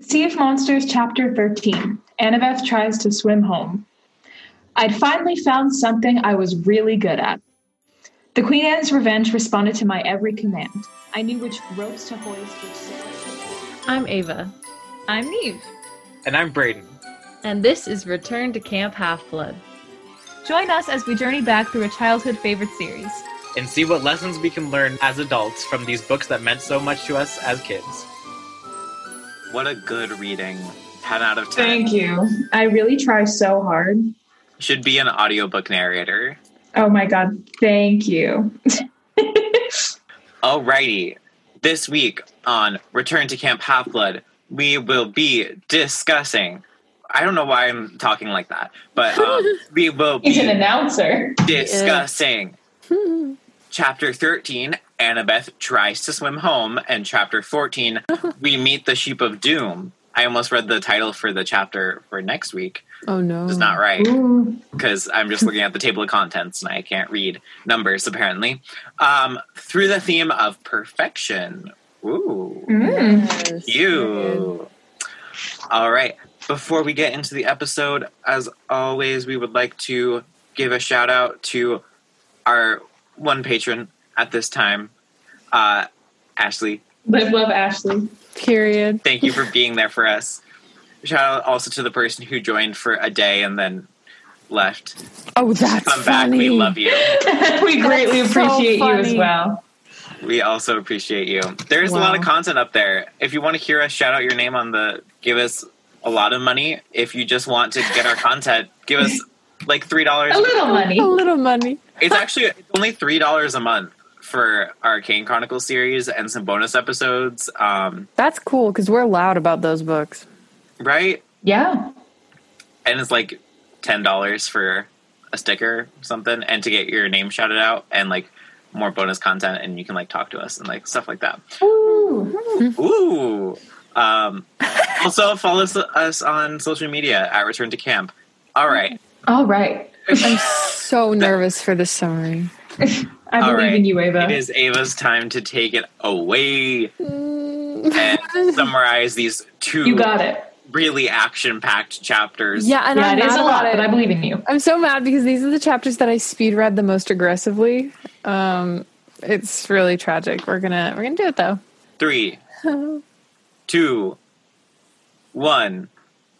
Sea of Monsters, Chapter 13 Annabeth Tries to Swim Home. I'd finally found something I was really good at. The Queen Anne's Revenge responded to my every command. I knew which ropes to hoist, which sails I'm Ava, I'm Neve. And I'm Braden. and this is Return to Camp Half Blood. Join us as we journey back through a childhood favorite series. And see what lessons we can learn as adults from these books that meant so much to us as kids. What a good reading. 10 out of 10. Thank you. I really try so hard. Should be an audiobook narrator. Oh my god, thank you. Alrighty. This week on Return to Camp Half Blood, we will be discussing. I don't know why I'm talking like that, but um, we will He's an announcer. discussing chapter 13 annabeth tries to swim home and chapter 14 we meet the sheep of doom i almost read the title for the chapter for next week Oh no. it's not right because i'm just looking at the table of contents and i can't read numbers apparently um, through the theme of perfection Ooh. Mm. You. All right. Before we get into the episode, as always, we would like to give a shout out to our one patron at this time, uh, Ashley. Live, love, Ashley. Period. Thank you for being there for us. Shout out also to the person who joined for a day and then left. Oh, that's Come back. We love you. we greatly That's so appreciate you as well. We also appreciate you. There's a lot of content up there. If you want to hear us shout out your name on the, give us a lot of money. If you just want to get our content, give us like three dollars. A little money. A little money. It's actually it's only three dollars a month for our Kane Chronicle series and some bonus episodes. Um, That's cool because we're loud about those books. right, Yeah. and it's like ten dollars for a sticker or something, and to get your name shouted out and like more bonus content, and you can like talk to us and like stuff like that. Ooh. Ooh. Um, also, follow us, us on social media at Return to Camp. All right. All right. I'm so nervous for this summary. I believe right. in you, Ava. It is Ava's time to take it away Mm. and summarize these two You got it. really action-packed chapters. Yeah, and yeah, I'm it is a lot, about but it. I believe in you. I'm so mad because these are the chapters that I speed read the most aggressively. Um, it's really tragic. We're gonna we're gonna do it though. Three, two, one,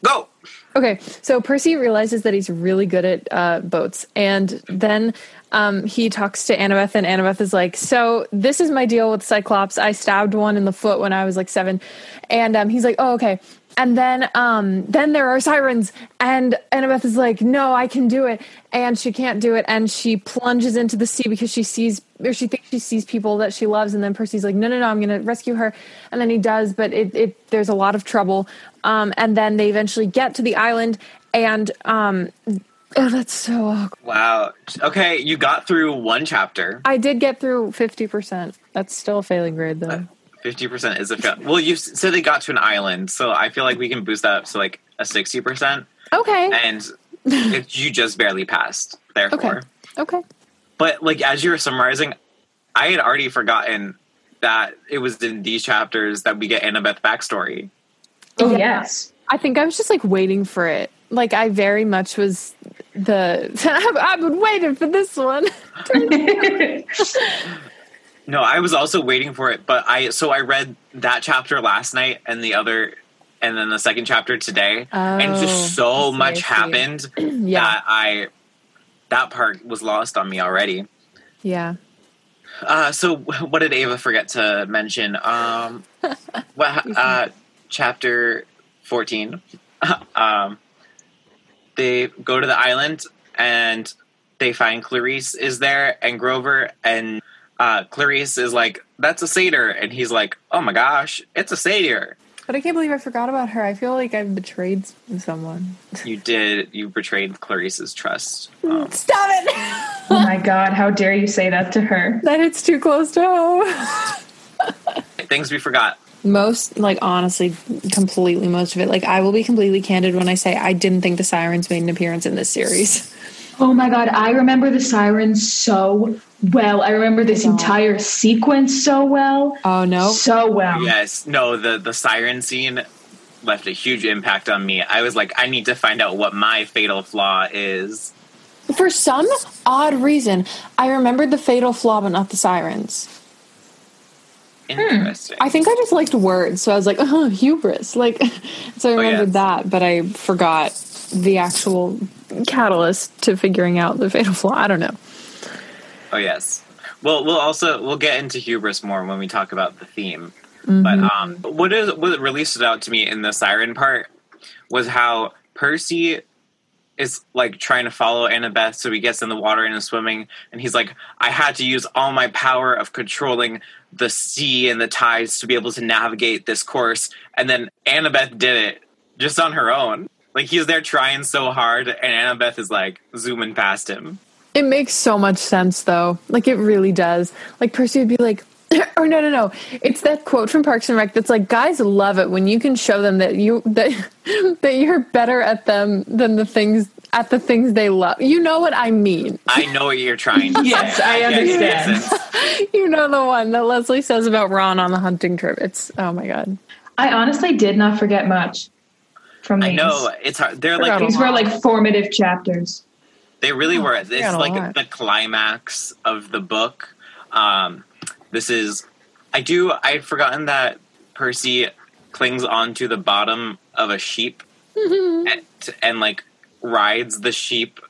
go. Okay, so Percy realizes that he's really good at uh, boats, and then um, he talks to Annabeth, and Annabeth is like, "So this is my deal with Cyclops. I stabbed one in the foot when I was like seven, and um, he's like, "Oh, okay." And then, um, then there are sirens, and Annabeth is like, "No, I can do it," and she can't do it, and she plunges into the sea because she sees, or she thinks she sees people that she loves, and then Percy's like, "No, no, no, I'm going to rescue her," and then he does, but it, it there's a lot of trouble, um, and then they eventually get to the island, and um, oh, that's so awkward. Wow. Okay, you got through one chapter. I did get through fifty percent. That's still a failing grade, though. Fifty percent is a fail. Well, you s- said they got to an island, so I feel like we can boost that up to like a sixty percent, Okay, and if you just barely passed. Therefore, okay, okay. but like as you were summarizing, I had already forgotten that it was in these chapters that we get Annabeth backstory. Oh, Yeah. yes. I think I was just like waiting for it. Like I very much was the I've been waiting for this one. No, I was also waiting for it, but I so I read that chapter last night and the other and then the second chapter today. and Oh, just so see, much happened yeah, that I that part was lost on me already. yeah. Uh, so what did Ava forget to mention? Um, what uh, chapter fourteen? um, they go to the island and they find Clarisse is there and Grover and uh, Clarisse is like, "That's a satyr," and he's like, "Oh my gosh, it's a satyr." But I can't believe I forgot about her. I feel like I've betrayed someone. You did. You betrayed Clarisse's trust. Um, Stop it! oh my god, how dare you say that to her? that it's too close to home. things we forgot. most like honestly completely most of it like i will be completely candid when i say i didn't think the sirens made an appearance in this series Oh my god, I remember the sirens so well. I remember this don't. entire sequence so well. oh no So well. Yes. No. The the siren scene left a huge impact on me. I was like, I need to find out what my fatal flaw is. For some odd reason, I remembered the fatal flaw, but not the sirens. Hmm. Interesting. I think I just liked words, so I was like, "Oh, hubris!" Like, so I Oh, yeah. remembered that, but I forgot the actual catalyst to figuring out the fatal flaw. I don't know. Oh yes. Well, we'll also we'll get into hubris more when we talk about the theme. But um, what is what really stood out to me in the siren part was how Percy is like trying to follow Annabeth, so he gets in the water and is swimming, and he's like, "I had to use all my power of controlling the sea and the tides to be able to navigate this course." And then Annabeth did it just on her own. Like he's there trying so hard, and Annabeth is like zooming past him. It makes so much sense, though. Like, it really does. Like, Percy would be like, or no, no, no. It's that quote from Parks and Rec that's like, guys love it when you can show them that you that that you're better at them than the things at the things they love. You know what I mean? I know what you're trying to Yes, say. I understand. essence. You know the one that Leslie says about Ron on the hunting trip. It's oh my god. I honestly did not forget much from these. I know it's hard. They're Forgot like These were like formative chapters. they really were. It's forgot like lot. the climax of the book. Um, this is. I do. I'd forgotten that Percy clings onto the bottom of a sheep and, and like rides the sheep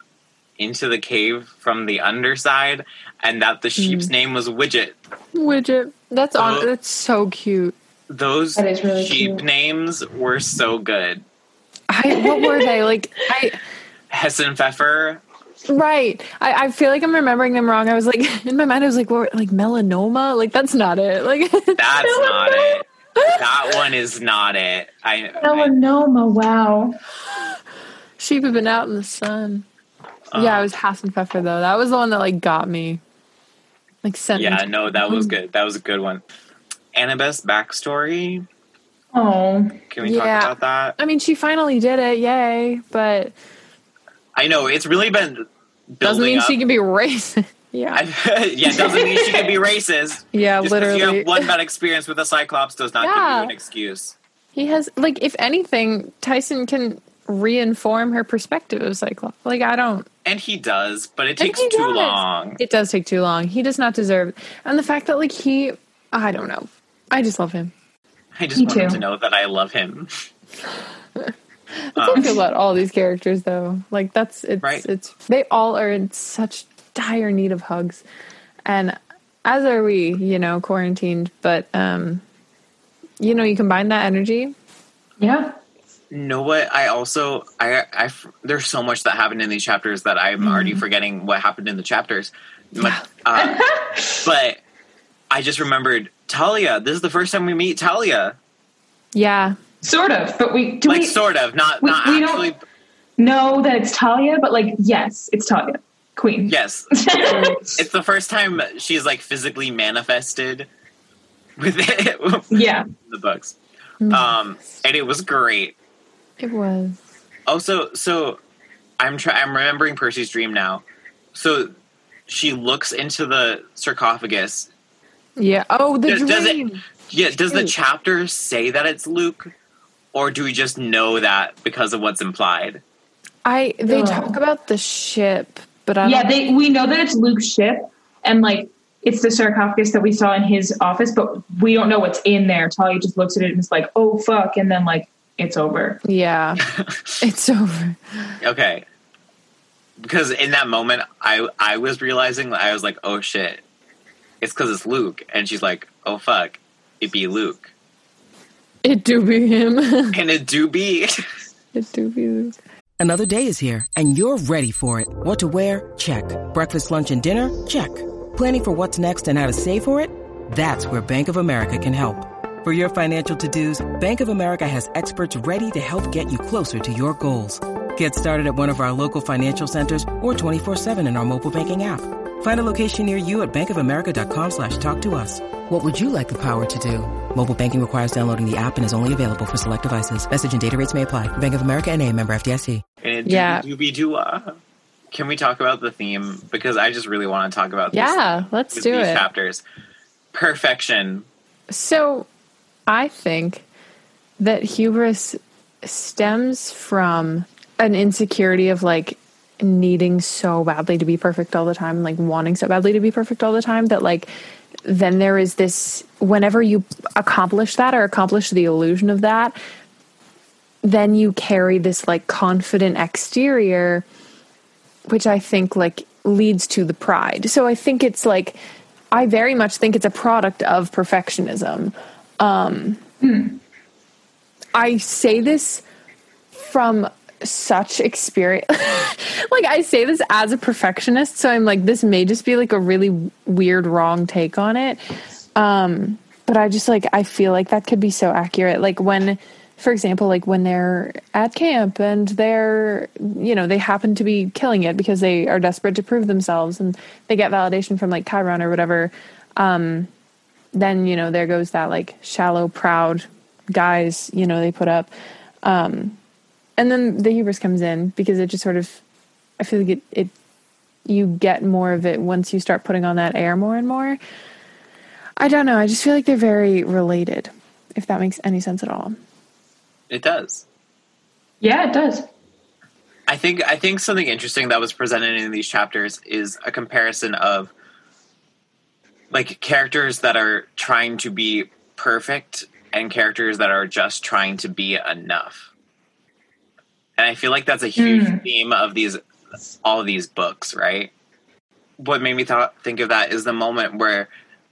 into the cave from the underside, and that the sheep's name was Widget. Widget. That's on. Oh. That's so cute. Those That is really sheep cute. names were so good. I what were they like? I Hassenpfeffer. right. I, I feel like I'm remembering them wrong. I was like in my mind. I was like, what, like melanoma. Like that's not it. Like That's not it. That one is not it. I, I Melanoma, wow. sheep have been out in the sun. yeah, it uh-huh. was Hassenpfeffer though. That was the one that like got me. Like sent yeah, to- no, that was good. That was a good one. Annabeth's backstory. Oh, Can we Yeah. talk about that? I mean, she finally did it. Yay! But I know it's really been doesn't mean up. she can be racist. yeah. Yeah, doesn't mean she can be racist. yeah, Just because you literally. have one bad experience with a Cyclops does not give you an excuse. He has like if anything, Tyson can reinform her perspective of Cyclops. Like I don't And he does, but it takes too does. long. it does take too long. He does not deserve It. and the fact that like he I don't know. I just love him. I just Me want him to know that I love him. That's how I feel about all these characters though. Like that's it's Right. it's they all are in such dire need of hugs. And as are we, you know, quarantined, but um you know, you combine that energy. yeah. know what? I also I I there's so much that happened in these chapters that I'm already Mm-hmm. forgetting what happened in the chapters. But, uh, but I just remembered Thalia. This is the first time we meet Thalia. Yeah. Sort of, but we do Like we sort of, not we- not we don't- actually. know that it's Thalia, but like, yes, it's Thalia, Queen. Yes, it's the first time she's like physically manifested with it, yeah. the books. Mm-hmm. Um, and it was great. It was. Also, so I'm try- I'm remembering Percy's dream now. So she looks into the sarcophagus. Yeah. Oh, the Does- does it- dream. Yeah, does the chapter say that it's Luke, or do we just know that because of what's implied? I they Ugh. talk about the ship, but I Yeah, don't, they we know that it's Luke's ship, and like it's the sarcophagus that we saw in his office, but we don't know what's in there. Thalia just looks at it and is like, "Oh fuck," and then like it's over. yeah, it's over. Okay, because in that moment, I I was realizing I was like, oh shit, it's because it's Luke, and she's like, oh fuck, it be Luke, It do be him. and it do be. it do be. Luke. Another day is here, and you're ready for it. What to wear? Check. Breakfast, lunch, and dinner? Check. Planning for what's next and how to save for it? That's where Bank of America can help. For your financial to-dos, Bank of America has experts ready to help get you closer to your goals. Get started at one of our local financial centers or 24-7 in our mobile banking app. Find a location near you at bankofamerica.com slash talk to us. What would you like the power to do? Mobile banking requires downloading the app and is only available for select devices. Message and data rates may apply. Bank of America and a member FDIC. And it Yeah. do be dua. Uh, can we talk about the theme? Because I just really want to talk about this Yeah, let's do these it. chapters. Perfection. So, I think that hubris stems from an insecurity of like needing so badly to be perfect all the time, like wanting so badly to be perfect all the time that like then there is this whenever you accomplish that or accomplish the illusion of that, then you carry this like confident exterior, which I think like leads to the pride. So I think it's like I very much think it's a product of perfectionism. Um, I say this from such experience. like I say this as a perfectionist, so I'm like this may just be like a really weird wrong take on it. Um, but I just like I feel like that could be so accurate. Like when for example, like when they're at camp and they're, you know, they happen to be killing it because they are desperate to prove themselves and they get validation from like Chiron or whatever. Um, then, you know, there goes that like shallow, proud guys, you know, they put up. Um, and then the hubris comes in because it just sort of, I feel like it, it, you get more of it once you start putting on that air more and more. I don't know. I just feel like they're very related, if that makes any sense at all. It does. Yeah, it does. I think I think something interesting that was presented in these chapters is a comparison of like characters that are trying to be perfect and characters that are just trying to be enough. And I feel like that's a huge Mm. theme of these all of these books, right? What made me th- think of that is the moment where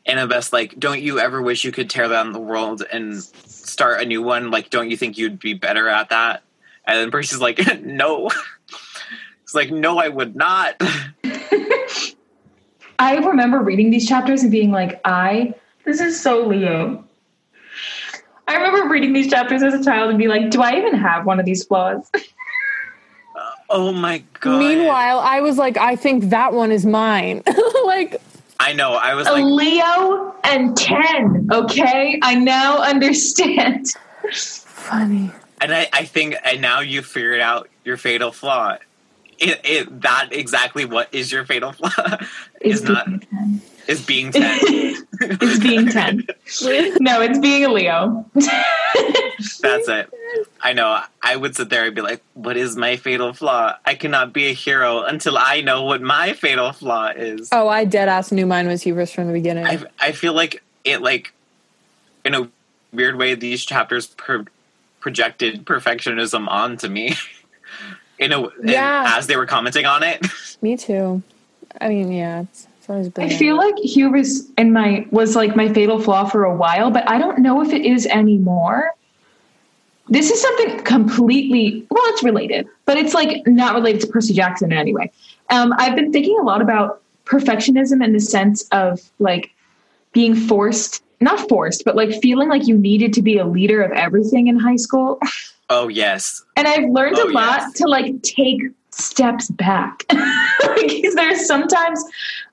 Annabeth's like, "Don't you ever wish you could tear down the world and start a new one? Like, don't you think you'd be better at that?" And then Percy's like, "No." It's like, "No, I would not." I remember reading these chapters and being like, I, this is so Leo. I remember reading these chapters as a child and be like, do I even have one of these flaws? Oh my god! Meanwhile, I was like, I think that one is mine. like, I know. I was A like, Leo and 10, okay? I now understand. funny. and I, I think, and now you figured out your fatal flaw. It, it that exactly what is your fatal flaw is It's not 10. is being ten. It's being 10. No, it's being a Leo. That's it. I know. I would sit there and be like, "What is my fatal flaw? I cannot be a hero until I know what my fatal flaw is." Oh, I dead ass knew mine was hubris from the beginning. I I feel like it like in a weird way these chapters per- projected perfectionism onto me. in a and Yeah. as they were commenting on it. Me too. I mean, yeah, it's, it's always been. I feel like hubris in my was like my fatal flaw for a while, but I don't know if it is anymore. This is something completely well, it's related, but it's like not related to Percy Jackson in any way. Um, I've been thinking a lot about perfectionism in the sense of like being forced, not forced, but like feeling like you needed to be a leader of everything in high school. oh yes, And I've learned Oh, a lot yes. to like take steps back. because there's sometimes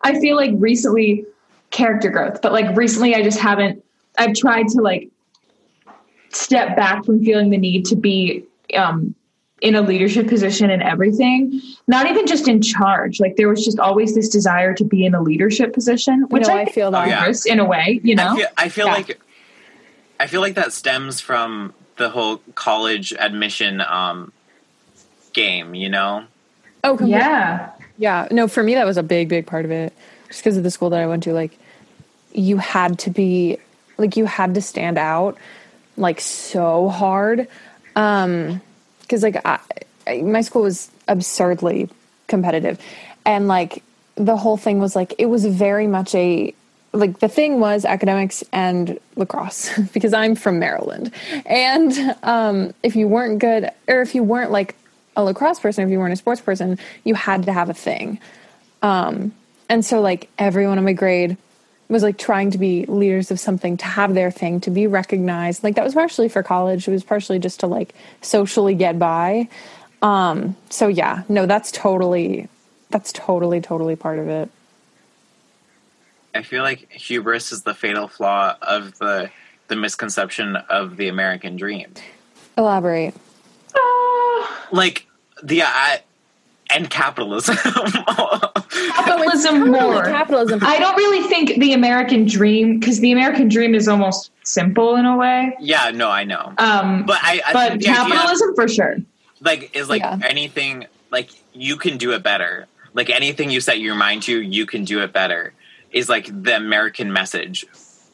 I feel like recently character growth, but like recently I just haven't I've tried to like step back from feeling the need to be um in a leadership position and everything, not even just in charge. Like there was just always this desire to be in a leadership position, which No, I, I feel that. Oh, yeah. in a way, you know. I feel, I feel Yeah. like I feel like that stems from the whole college admission um, game. You know, oh, completely. yeah. Yeah, no, for me that was a big, big part of it. Just because of the school that I went to, like you had to be, like you had to stand out, like so hard. Um, because like I, my school was absurdly competitive, and like the whole thing was like it was very much a like the thing was academics and lacrosse because I'm from Maryland. And um, if you weren't good, or if you weren't like a lacrosse person, if you weren't a sports person, you had to have a thing. Um, and so, like, everyone in my grade was like trying to be leaders of something, to have their thing, to be recognized. Like, that was partially for college, it was partially just to like socially get by. Um, so, yeah, no, that's totally, that's totally, totally part of it. I feel like hubris is the fatal flaw of the the misconception of the American dream. Elaborate. Like the I, and capitalism. capitalism Totally more. capitalism. I don't really think the American dream, because the American dream is almost simple in a way. Yeah, no, I know. Um, But I, I but think the idea, capitalism for sure. like is like Yeah. anything like you can do it better. Like anything you set your mind to, you can do it better. Is like the American message.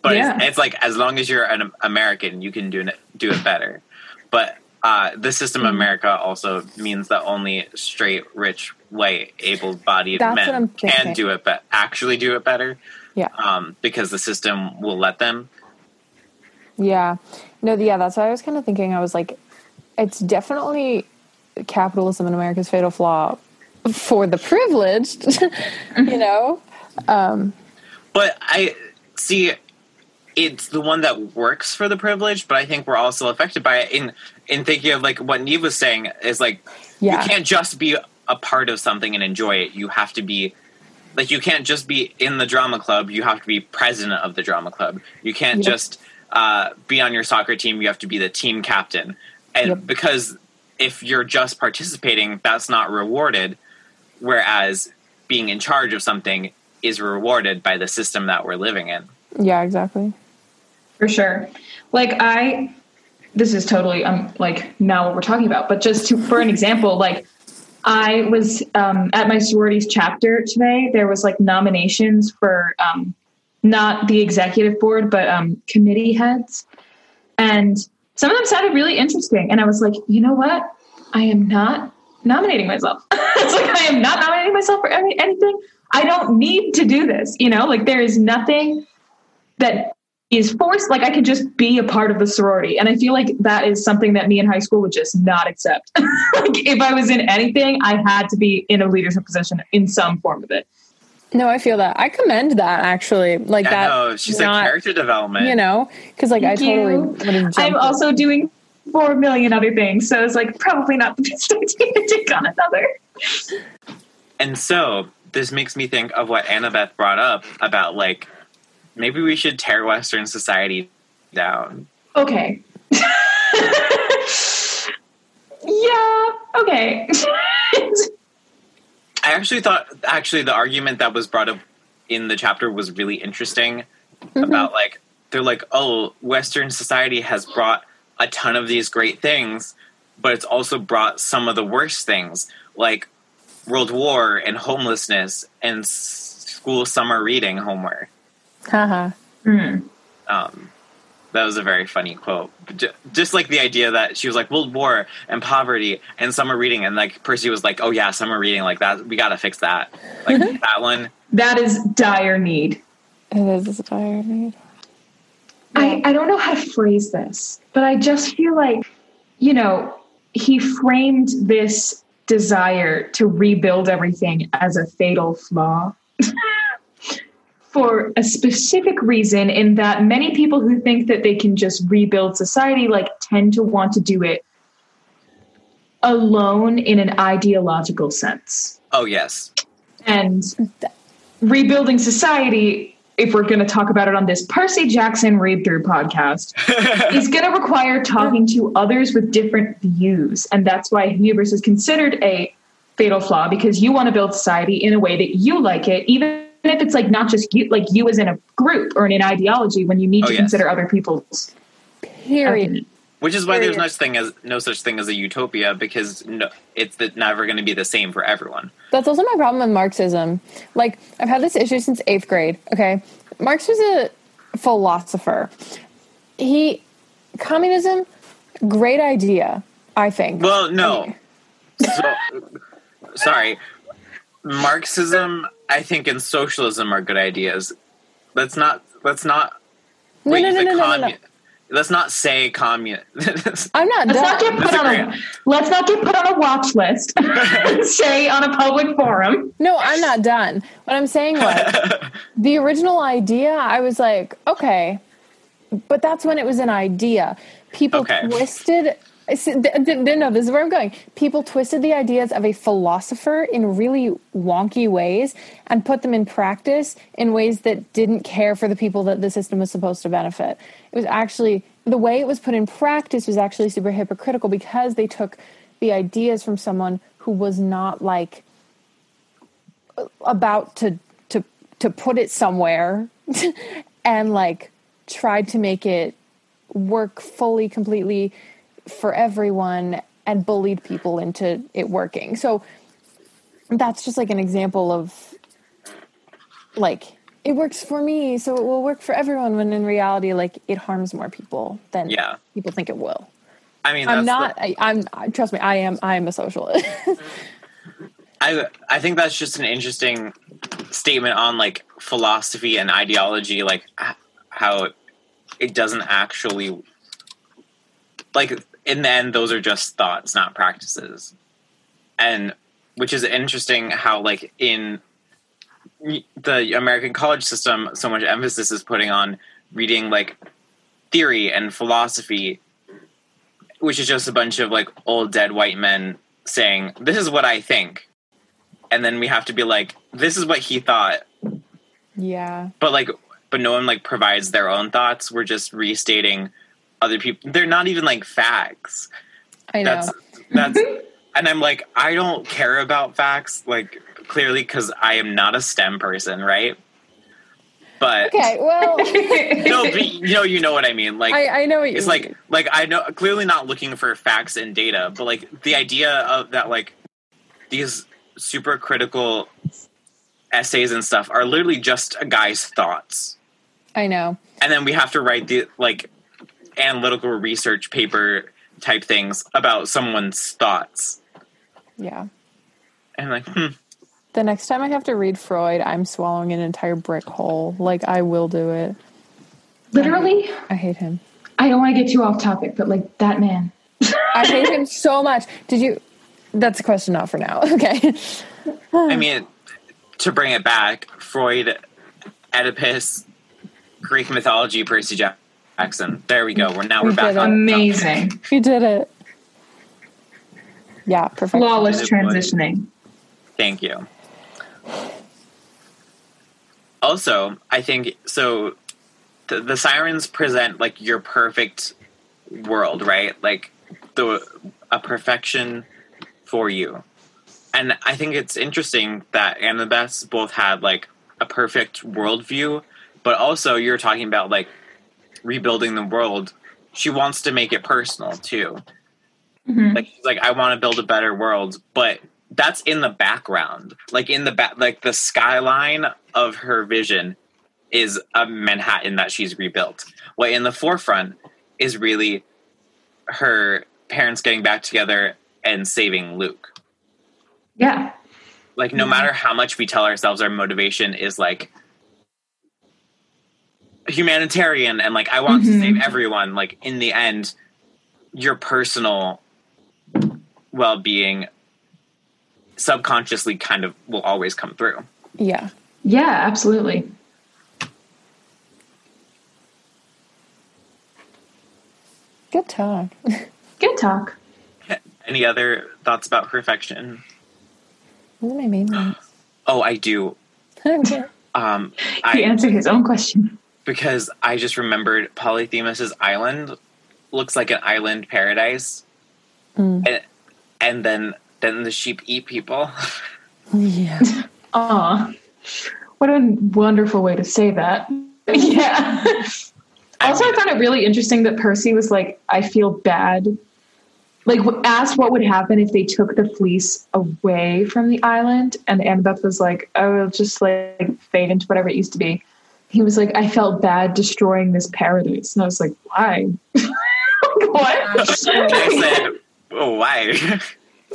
But Yeah. it's, it's like as long as you're an American, you can do it do it better. But uh, the system Mm-hmm. of America also means that only straight, rich, white, able-bodied That's men can do it, but actually do it better. Yeah. Um, because the system will let them. Yeah. No, yeah, that's what I was kind of thinking. I was like, it's definitely capitalism in America's fatal flaw for the privileged, you know? Um, But I see it's the one that works for the privilege, but I think we're also affected by it in in thinking of like what Neve was saying is like Yeah. you can't just be a part of something and enjoy it. You have to be like you can't just be in the drama club, you have to be president of the drama club. You can't Yep. just uh, be on your soccer team, you have to be the team captain. And Yep. because if you're just participating, that's not rewarded. Whereas being in charge of something is rewarded by the system that we're living in. yeah, exactly. For sure. Like I this is totally um like not what we're talking about, but just to for an example, like I was um at my sororities chapter today, there was like nominations for um not the executive board, but um committee heads. And some of them sounded really interesting. And I was like, you know what? I am not nominating myself. it's like I am not nominating myself for any, anything. I don't need to do this. You know, like there is nothing that is forced like i could just be a part of the sorority and i feel like that is something that me in high school would just not accept like if i was in anything i had to be in a leadership position in some form of it No, I feel that. I commend that actually. Like I that. know she's not, like character development. You know, because like Thank I totally you. would have i'm also doing four million other things so it's like probably not the best idea to take on another And so this makes me think of what Annabeth brought up about like maybe we should tear Western society down. okay yeah okay I actually thought actually the argument that was brought up in the chapter was really interesting mm-hmm. about like they're like, oh, Western society has brought a ton of these great things, but it's also brought some of the worst things, like World War and homelessness and school summer reading homework. Haha. Um, that was a very funny quote. J- Just like the idea that she was like World War and poverty and summer reading, and like Percy was like, "Oh yeah, summer reading like that. We got to fix that. Like that one." that is dire need It is a dire need. I, I don't know how to phrase this, but I just feel like, you know, he framed this desire to rebuild everything as a fatal flaw for a specific reason, in that many people who think that they can just rebuild society like tend to want to do it alone in an ideological sense. Oh yes, And rebuilding society, if we're going to talk about it on this Percy Jackson read through podcast, is going to require talking to others with different views. And that's why hubris is considered a fatal flaw because you want to build society in a way that you like it, even if it's like not just you, like you as in a group or in an ideology when you need Oh, to yes. consider other people's Period. opinion. which is why there's no such thing as no such thing as a utopia because no, it's the, never going to be the same for everyone. That's also my problem with Marxism. Like, I've had this issue since eighth grade. Okay. Marx was a philosopher. He, communism, great idea, I think. Well, no. So, sorry, Marxism, I think, and socialism are good ideas. Let's not. Let's not. No, raise no, no, the no, no, no, no. Let's not say commun. I'm not Let's not get put on a let's not get put on a watch list. say on a public forum. No, I'm not done. What I'm saying was the original idea, I was like, okay, but that's when it was an idea. People Okay. twisted. Th- No, this is where I'm going. People twisted the ideas of a philosopher in really wonky ways and put them in practice in ways that didn't care for the people that the system was supposed to benefit. It was actually the way it was put in practice was actually super hypocritical because they took the ideas from someone who was not like about to to to put it somewhere and like tried to make it work fully completely for everyone and bullied people into it working. So that's just like an example of like it works for me, so it will work for everyone when in reality like it harms more people than Yeah. people think it will. I mean, I'm not the- I, I'm trust me, I am I am a socialist. I I think that's just an interesting statement on like philosophy and ideology, like how it doesn't actually like in the end those are just thoughts, not practices, and which is interesting how like in the American college system, so much emphasis is putting on reading like theory and philosophy, which is just a bunch of like old dead white men saying, "This is what I think." and then we have to be like this is what he thought yeah. but like but no one like provides their own thoughts we're just restating other people they're not even like facts I know. that's that's and i'm like i don't care about facts like clearly because i am not a stem person right but okay, well no but you know you know what i mean like I, I know what you it's like like i know clearly not looking for facts and data but like the idea of that like these super critical essays and stuff are literally just a guy's thoughts I know. and then we have to write the like analytical research paper type things about someone's thoughts Yeah. and like hmm, The next time I have to read Freud, I'm swallowing an entire brick hole. Like I will do it. Literally, I hate him. I don't want to get too off topic, but like that man. I hate him so much. Did you? That's a question not for now. Okay. i mean to bring it back freud oedipus greek mythology percy jackson there we go we're now we're back did it. on Amazing. You did it. Yeah, perfect. Flawless Did it, boy. transitioning. Thank you. Also, I think so. The, the sirens present like your perfect world, right? Like the a perfection for you, and I think it's interesting that Annabeth's both had like a perfect worldview, but also you're talking about like rebuilding the world. She wants to make it personal too. Mhm. Like she's like, I want to build a better world, but that's in the background. Like in the back, like the skyline of her vision is a Manhattan that she's rebuilt. What in the forefront is really her parents getting back together and saving Luke. Yeah. Like no matter how much we tell ourselves our motivation is like humanitarian and like I want to Mhm. save everyone, like in the end, your personal well being subconsciously kind of will always come through. Yeah. Yeah, absolutely. Good talk. Good talk. Any other thoughts about perfection? Those are my main ones. Oh, I do. Okay. Um, He I answered his own question. Because I just remembered Polyphemus's island looks like an island paradise, Mm. and, and then then the sheep eat people. yeah. Aw. What a wonderful way to say that. yeah. also, I found it really interesting that Percy was like, I feel bad. Like, w- asked what would happen if they took the fleece away from the island. And Annabeth was like, oh, it'll just like fade into whatever it used to be. He was like, I felt bad destroying this paradise. And I was like, why? what? I said, "Oh, why?"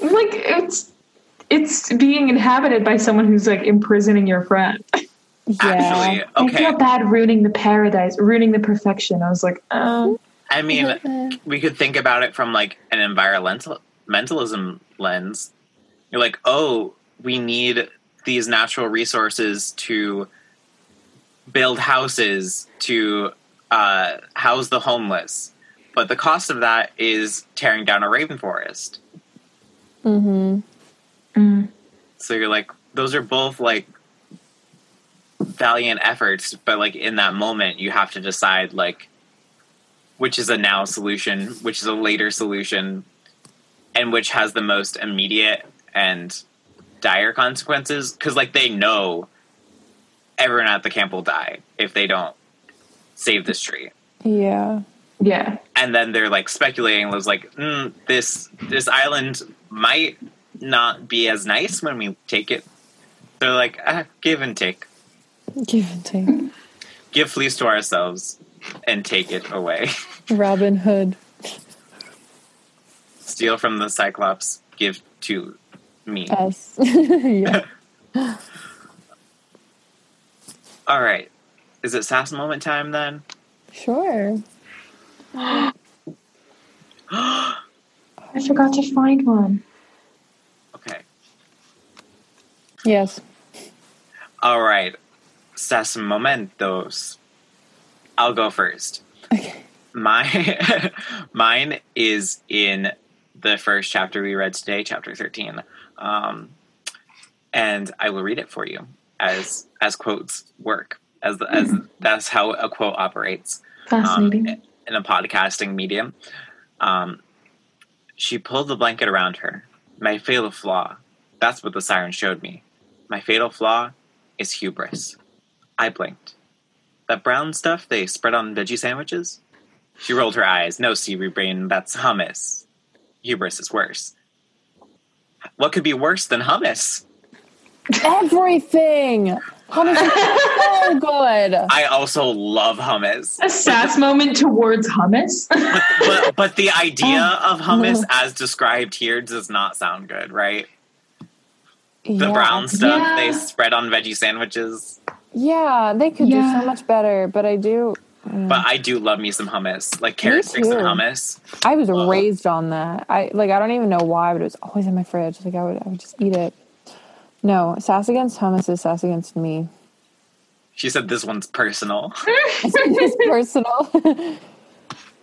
like, it's. It's being inhabited by someone who's like imprisoning your friend. Yeah. Actually, I feel bad ruining the paradise, ruining the perfection. I was like, oh, I mean, we could think about it from like an environmental mentalism lens. You're like, oh, we need these natural resources to build houses to uh, house the homeless, but the cost of that is tearing down a raven forest. Mm-hmm. mm, So you're like, those are both like valiant efforts, but like in that moment, you have to decide like which is a now solution, which is a later solution, and which has the most immediate and dire consequences because like they know everyone at the camp will die if they don't save this tree Yeah. Yeah. and then they're like speculating was like mm, this this island might not be as nice when we take it they're like ah, give and take Give and take. give fleece to ourselves and take it away Robin Hood. steal from the cyclops give to me Us. yeah. all right is it sass moment time then Sure. I forgot to find one. okay Yes. all right sass momentos i'll go first Okay. My mine is in the first chapter we read today, chapter thirteen, um, and I will read it for you as as quotes work as the, as that's how a quote operates um, Fascinating. in a podcasting medium. Um, she pulled the blanket around her. My fatal flaw. That's what the siren showed me. My fatal flaw is hubris. I blinked. That brown stuff they spread on veggie sandwiches? She rolled her eyes. No, seaweed brain, that's hummus. Hubris is worse. What could be worse than hummus? Everything. Hummus is so good. I also love hummus. a sass moment towards hummus. But, but the idea oh, of hummus as described here does not sound good, right? The Yeah. brown stuff Yeah. they spread on veggie sandwiches. Yeah, they could Yeah. do so much better, but I do. Mm. But I do love me some hummus. Like carrot sticks and hummus. I was raised on that. I like. I don't even know why, but it was always in my fridge. Like I would, I would just eat it. No, sass against hummus is sass against me. She said this one's personal. it's personal.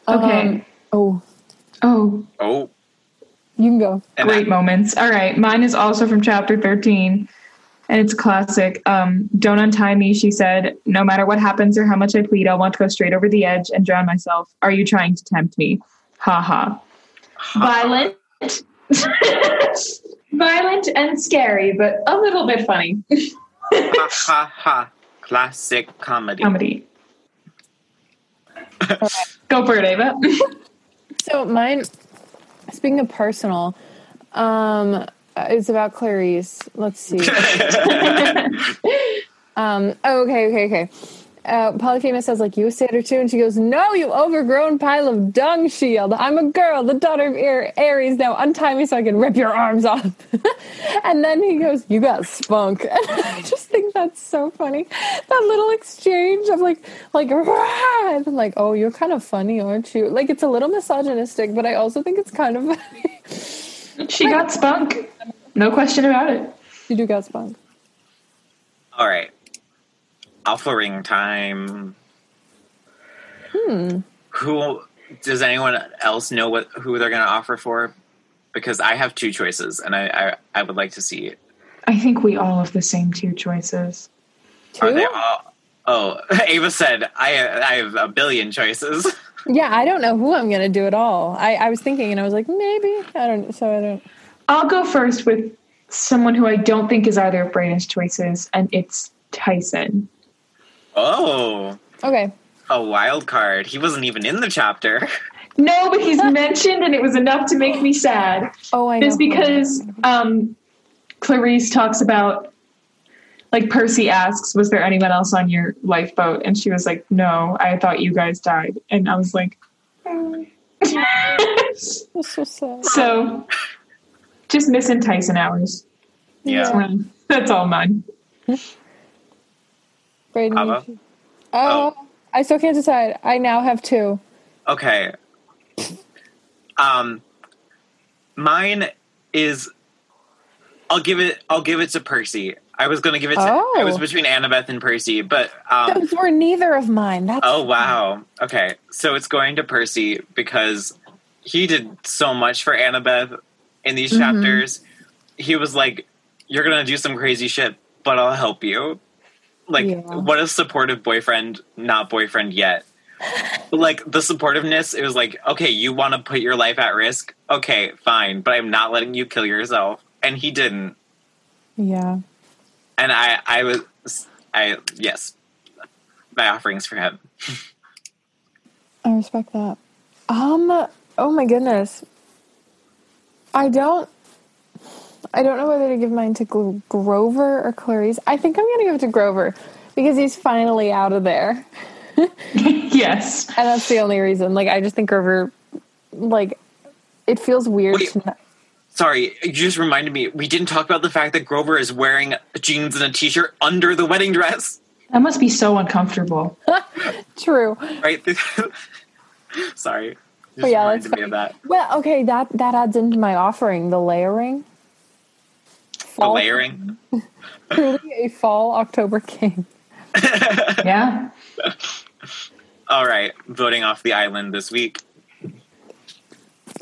Okay. Um, oh, oh, Oh. you can go. And great I- moments. All right. Mine is also from chapter 13. And it's a classic. Um, Don't untie me, she said. No matter what happens or how much I plead, I'll want to go straight over the edge and drown myself. Are you trying to tempt me? Ha ha. Violent. Violent and scary, but a little bit funny. ha ha ha. Classic comedy. Comedy. Go for it, Ava. So mine. Speaking of personal, um, it's about Clarisse. Let's see. Um, oh, okay, okay, okay. Uh, Polyphemus says, like, you a satyr too? And she goes, no, you overgrown pile of dung shield. I'm a girl, the daughter of Ar- Ares. Now untie me so I can rip your arms off. and then he goes, you got spunk. And I just think that's so funny. That little exchange of like, like, rah! and I'm like, oh, you're kind of funny, aren't you? Like, it's a little misogynistic, but I also think it's kind of funny. she got spunk. No question about it. you do got spunk. All right. Alpha ring time. Hmm. Who does anyone else know what who they're going to offer for? Because I have two choices, and I, I I would like to see. I think we all have the same two choices. Are they all? Oh, Ava said I I have a billion choices. Yeah, I don't know who I'm gonna do at all. I, I was thinking, and I was like, maybe I don't. So I don't. I'll go first with someone who I don't think is either of Braden's choices, and it's Tyson. Oh, Okay, a wild card. He wasn't even in the chapter. No, but he's mentioned, and it was enough to make me sad. Oh, I know. Just because um, Clarisse talks about, like, Percy asks, Was there anyone else on your lifeboat? And she was like, No, I thought you guys died. And I was like, "Oh." That's so sad. So, just missing Tyson hours. Yeah. That's all mine. Ava? should- Oh, I still can't decide. I now have two. Okay. Um, mine is. I'll give it. I'll give it to Percy. I was going to give it to. Oh. I was between Annabeth and Percy, but um, Those were neither of mine. That's Oh wow. Okay. So it's going to Percy because he did so much for Annabeth in these chapters. He was like, You're gonna do some crazy shit, but I'll help you. Like, Yeah. what a supportive boyfriend, not boyfriend yet. like the supportiveness, it was like, okay, you want to put your life at risk? Okay, fine, but I'm not letting you kill yourself. And he didn't. Yeah. And I, I was, I yes, my offerings for him. I respect that. Um. Oh my goodness. I don't. I don't know whether to give mine to Grover or Clarisse. I think I'm gonna give it to Grover because he's finally out of there, yes. and that's the only reason. Like, I just think Grover, like, it feels weird Wait. to not. Sorry, you just reminded me. We didn't talk about the fact that Grover is wearing jeans and a t-shirt under the wedding dress. That must be so uncomfortable. True. Right? Sorry. Just But yeah, that's reminded me of that. Well, okay, that that adds into my offering, the layering. The Fall- layering. Truly a fall October king. Yeah. All right, voting off the island this week.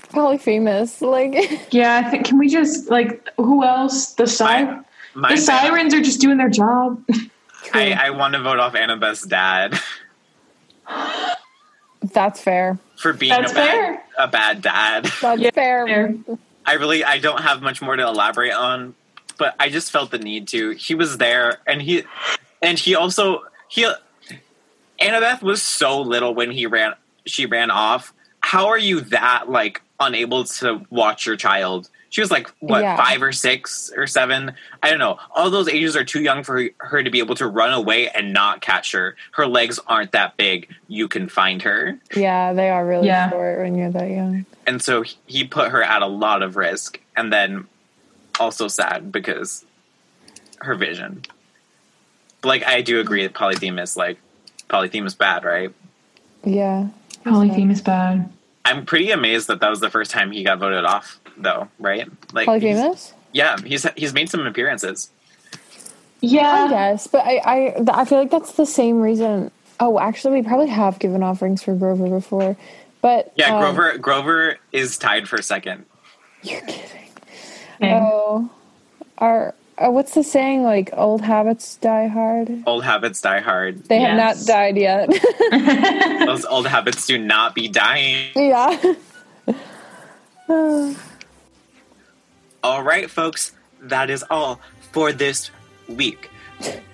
Polyphemus. Like Yeah, I think can we just like who else? The My, siren my the sirens are just doing their job. I, I want to vote off Annabeth's dad that's fair. for being That's a bad, fair. a bad dad. That's Yeah, fair. Fair. I really I don't have much more to elaborate on, but I just felt the need to. He was there, and he and he also he Annabeth was so little when he ran she ran off. How are you that like unable to watch your child? She was like what Yeah. five or six or seven. I don't know. All those ages are too young for her to be able to run away and not catch her. Her legs aren't that big. You can find her. Yeah, they are really Yeah. short when you're that young. and so he put her at a lot of risk and then also sad because her vision like i do agree that polyphemus like polyphemus bad right Yeah. Polyphemus bad. i'm pretty amazed that that was the first time he got voted off though right like he's- yeah he's he's made some appearances I Yeah. guess, but I, I I feel like that's the same reason. Oh, actually, we probably have given offerings for Grover before, but yeah um, grover grover is tied for second You're kidding. Okay. Oh, our uh, what's the saying? Like old habits die hard. old habits die hard They have not died yet. those old habits do not be dying yeah. All right, folks, that is all for this week.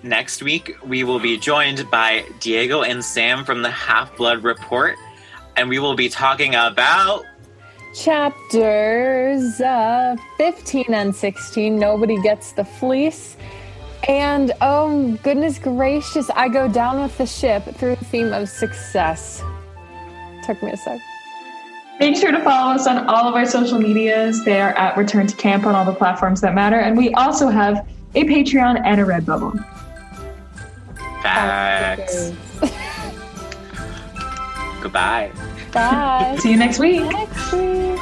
Next week, we will be joined by Diego and Sam from the Half Blood Report, and we will be talking about. Chapters uh, 15 and 16. Nobody gets the fleece. And oh, goodness gracious, I go down with the ship through the theme of success. Took me a sec. Make sure to follow us on all of our social medias. They are at Return to Camp on all the platforms that matter. And we also have a Patreon and a Redbubble. Facts. Goodbye. Bye. See you next week. Next week.